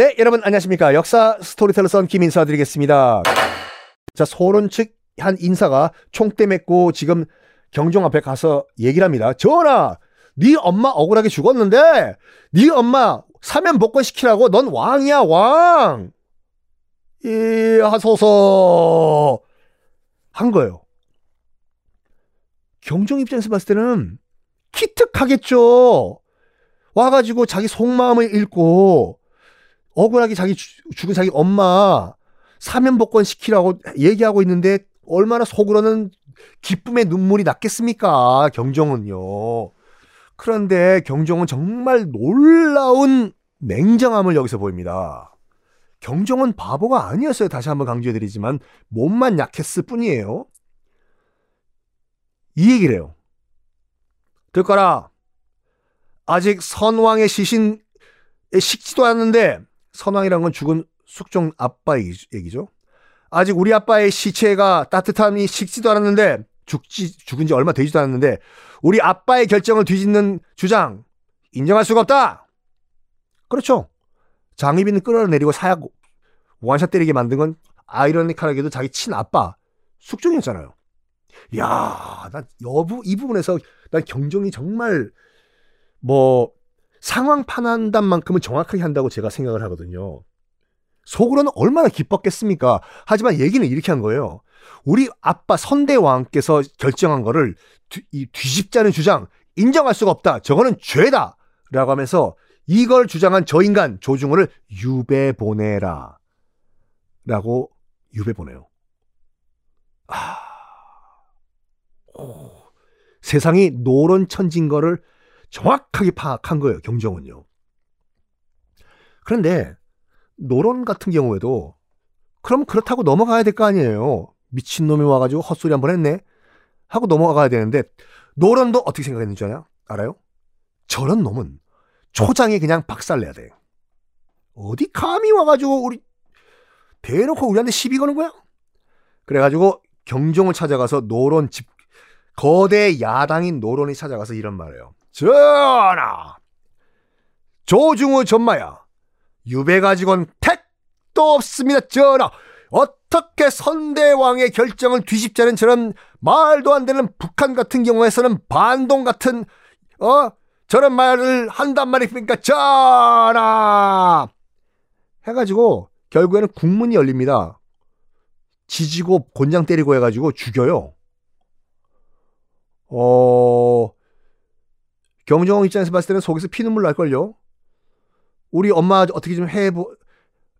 네, 여러분 안녕하십니까. 역사 스토리텔러 썬김 인사 드리겠습니다. 자, 소론 측 한 인사가 총대 메고 지금 경종 앞에 가서 얘기를 합니다. 전하! 네 엄마 억울하게 죽었는데 네 엄마 사면 복권 시키라고 넌 왕이야 왕! 이 하소서 한 거예요. 경종 입장에서 봤을 때는 기특하겠죠. 와가지고 자기 속마음을 읽고 억울하게 자기 죽은 자기 엄마 사면 복권 시키라고 얘기하고 있는데 얼마나 속으로는 기쁨의 눈물이 났겠습니까? 경종은요. 그런데 경종은 정말 놀라운 냉정함을 여기서 보입니다. 경종은 바보가 아니었어요. 다시 한번 강조해드리지만 몸만 약했을 뿐이에요. 이 얘기를 해요. 듣거라. 아직 선왕의 시신에 식지도 않는데 선왕이란 건 죽은 숙종 아빠 얘기죠. 아직 우리 아빠의 시체가 따뜻함이 식지도 않았는데 죽지 죽은 지 얼마 되지도 않았는데 우리 아빠의 결정을 뒤집는 주장 인정할 수가 없다. 그렇죠. 장희빈을 끌어내리고 사약 원샷 때리게 만든 건 아이러니컬하게도 자기 친아빠 숙종이었잖아요. 야, 난 여부 이 부분에서 난 경종이 정말 뭐 상황 판단만큼은 정확하게 한다고 제가 생각을 하거든요. 속으로는 얼마나 기뻤겠습니까? 하지만 얘기는 이렇게 한 거예요. 우리 아빠 선대왕께서 결정한 거를 뒤, 이 뒤집자는 주장 인정할 수가 없다. 저거는 죄다. 라고 하면서 이걸 주장한 저 인간 조중호를 유배 보내라. 라고 유배 보내요. 아. 오. 세상이 노론천진 거를 정확하게 파악한 거예요, 경정은요. 그런데 노론 같은 경우에도 그럼 그렇다고 넘어가야 될 거 아니에요. 미친놈이 와가지고 헛소리 한 번 했네? 하고 넘어가야 되는데 노론도 어떻게 생각했는지 줄 알아요? 저런 놈은 초장에 그냥 박살내야 돼. 어디 감히 와가지고 우리 대놓고 우리한테 시비 거는 거야? 그래가지고 경종을 찾아가서 노론 집 거대 야당인 노론이 찾아가서 이런 말을 해요. 전하! 조중우 전마야. 유배 가지고는 택도 없습니다, 전하. 어떻게 선대왕의 결정을 뒤집자는 저런 말도 안 되는 북한 같은 경우에서는 반동 같은, 어? 저런 말을 한단 말입니까, 전하! 해가지고, 결국에는 국문이 열립니다. 지지고 곤장 때리고 해가지고 죽여요. 어, 경정 입장에서 봤을 때는 속에서 피눈물 날걸요. 우리 엄마 어떻게 좀 해보,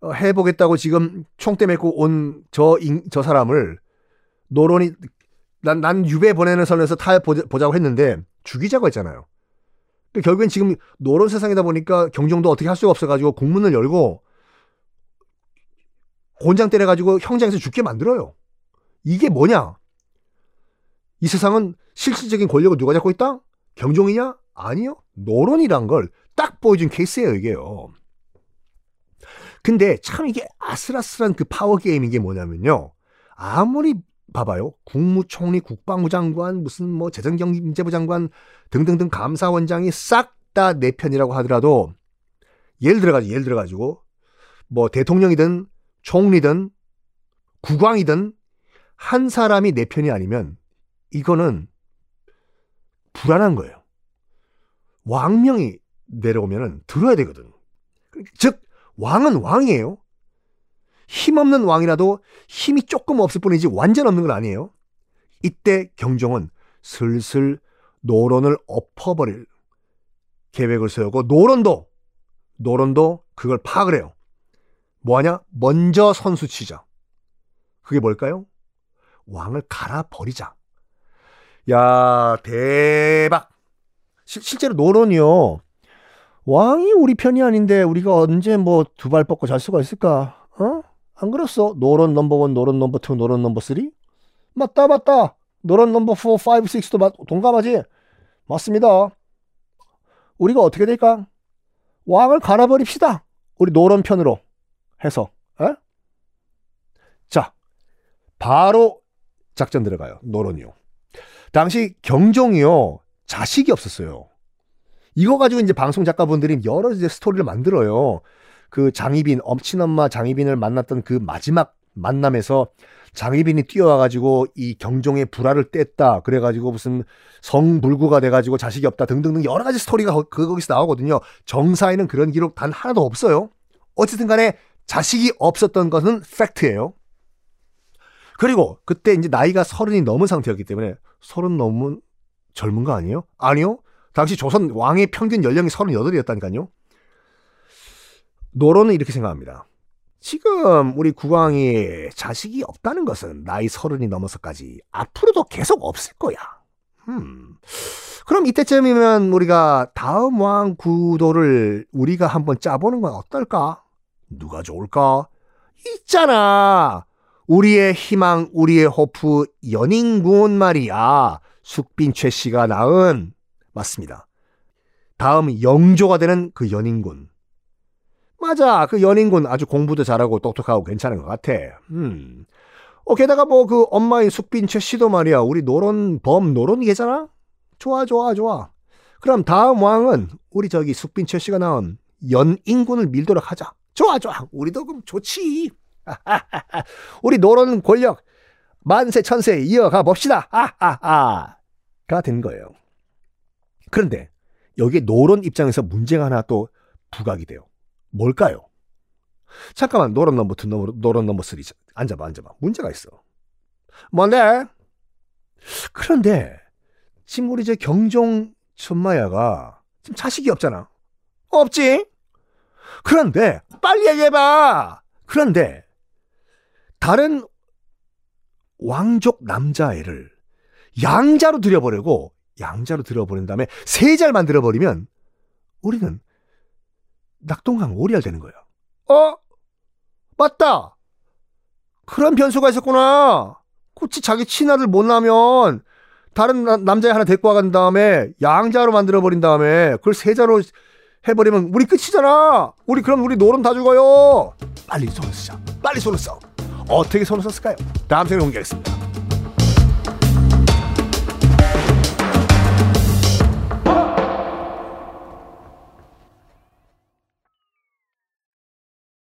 어, 해보겠다고 지금 총대 메고 온 저, 저 사람을 노론이, 난, 난 유배 보내는 선에서 타 보자고 했는데 죽이자고 했잖아요. 그러니까 결국엔 지금 노론 세상이다 보니까 경정도 어떻게 할 수가 없어가지고 공문을 열고 곤장 때려가지고 형장에서 죽게 만들어요. 이게 뭐냐? 이 세상은 실질적인 권력을 누가 잡고 있다? 경종이냐? 아니요. 노론이란 걸 딱 보여준 케이스예요, 이게요. 근데 참 이게 아슬아슬한 그 파워 게임인 게 뭐냐면요. 아무리 봐봐요. 국무총리, 국방부 장관, 무슨 뭐 재정경제부 장관 등등등 감사원장이 싹 다 내 편이라고 하더라도 예를 들어가지고 예를 들어가지고 뭐 대통령이든 총리든 국왕이든 한 사람이 내 편이 아니면 이거는 불안한 거예요. 왕명이 내려오면은 들어야 되거든. 즉 왕은 왕이에요. 힘없는 왕이라도 힘이 조금 없을 뿐이지 완전 없는 건 아니에요. 이때 경종은 슬슬 노론을 엎어버릴 계획을 세우고 노론도 노론도 그걸 파악을 해요. 뭐하냐? 먼저 선수 치자. 그게 뭘까요? 왕을 갈아버리자. 야 대박. 시, 실제로 노론이요. 왕이 우리 편이 아닌데 우리가 언제 뭐 두 발 뻗고 잘 수가 있을까? 어? 안 그랬어? 노론 넘버 one, 노론 넘버 two, 노론 넘버 three? 맞다, 맞다. 노론 넘버 4, 5, 6도 동감하지? 맞습니다. 우리가 어떻게 될까? 왕을 갈아버립시다. 우리 노론 편으로 해서. 에? 자, 바로 작전 들어가요. 노론이요. 당시 경종이요. 자식이 없었어요. 이거 가지고 이제 방송 작가분들이 여러 이제 스토리를 만들어요. 그 장희빈, 엄친엄마 장희빈을 만났던 그 마지막 만남에서 장희빈이 뛰어와가지고 이 경종의 불화를 뗐다. 그래가지고 무슨 성불구가 돼가지고 자식이 없다 등등등 여러 가지 스토리가 그 거기서 나오거든요. 정사에는 그런 기록 단 하나도 없어요. 어쨌든 간에 자식이 없었던 것은 팩트예요. 그리고 그때 이제 나이가 서른이 넘은 상태였기 때문에 서른 넘은 젊은 거 아니에요? 아니요. 당시 조선 왕의 평균 연령이 서른여덟이었다니까요. 노론은 이렇게 생각합니다. 지금 우리 국왕이 자식이 없다는 것은 나이 서른이 넘어서까지 앞으로도 계속 없을 거야. 음. 그럼 이때쯤이면 우리가 다음 왕 구도를 우리가 한번 짜보는 건 어떨까? 누가 좋을까? 있잖아. 우리의 희망, 우리의 호프 연인군 말이야. 숙빈 최 씨가 낳은 맞습니다. 다음 영조가 되는 그 연인군. 맞아. 그 연인군 아주 공부도 잘하고 똑똑하고 괜찮은 것 같아. 음. 어, 게다가 뭐 그 엄마인 숙빈 최 씨도 말이야. 우리 노론, 범 노론이겠잖아? 좋아, 좋아, 좋아. 그럼 다음 왕은 우리 저기 숙빈 최 씨가 낳은 연잉군을 밀도록 하자. 좋아, 좋아. 우리도 그럼 좋지. 우리 노론 권력 만세 천세 이어가 봅시다. 아하하가 된 거예요. 그런데 여기에 노론 입장에서 문제가 하나 또 부각이 돼요. 뭘까요? 잠깐만 노론 넘버 2, 노론 넘버 3 앉아봐 앉아봐. 문제가 있어. 뭔데? 그런데 지금 우리 저 경종 전하야가 지금 자식이 없잖아. 없지? 그런데 빨리 얘기해봐. 그런데 다른 왕족 남자애를 양자로 들여버리고 양자로 들어버린 다음에 세자를 만들어버리면 우리는 낙동강 오리알 되는 거예요. 어? 맞다! 그런 변수가 있었구나. 그치, 자기 친아들 못 나면 다른 나, 남자 하나 데리고 와간 다음에 양자로 만들어버린 다음에 그걸 세자로 해버리면 우리 끝이잖아. 우리 그럼 우리 노름 다 죽어요. 빨리 손을 쓰자. 빨리 손을 써. 어떻게 손을 썼을까요? 다음 생에 공개하겠습니다.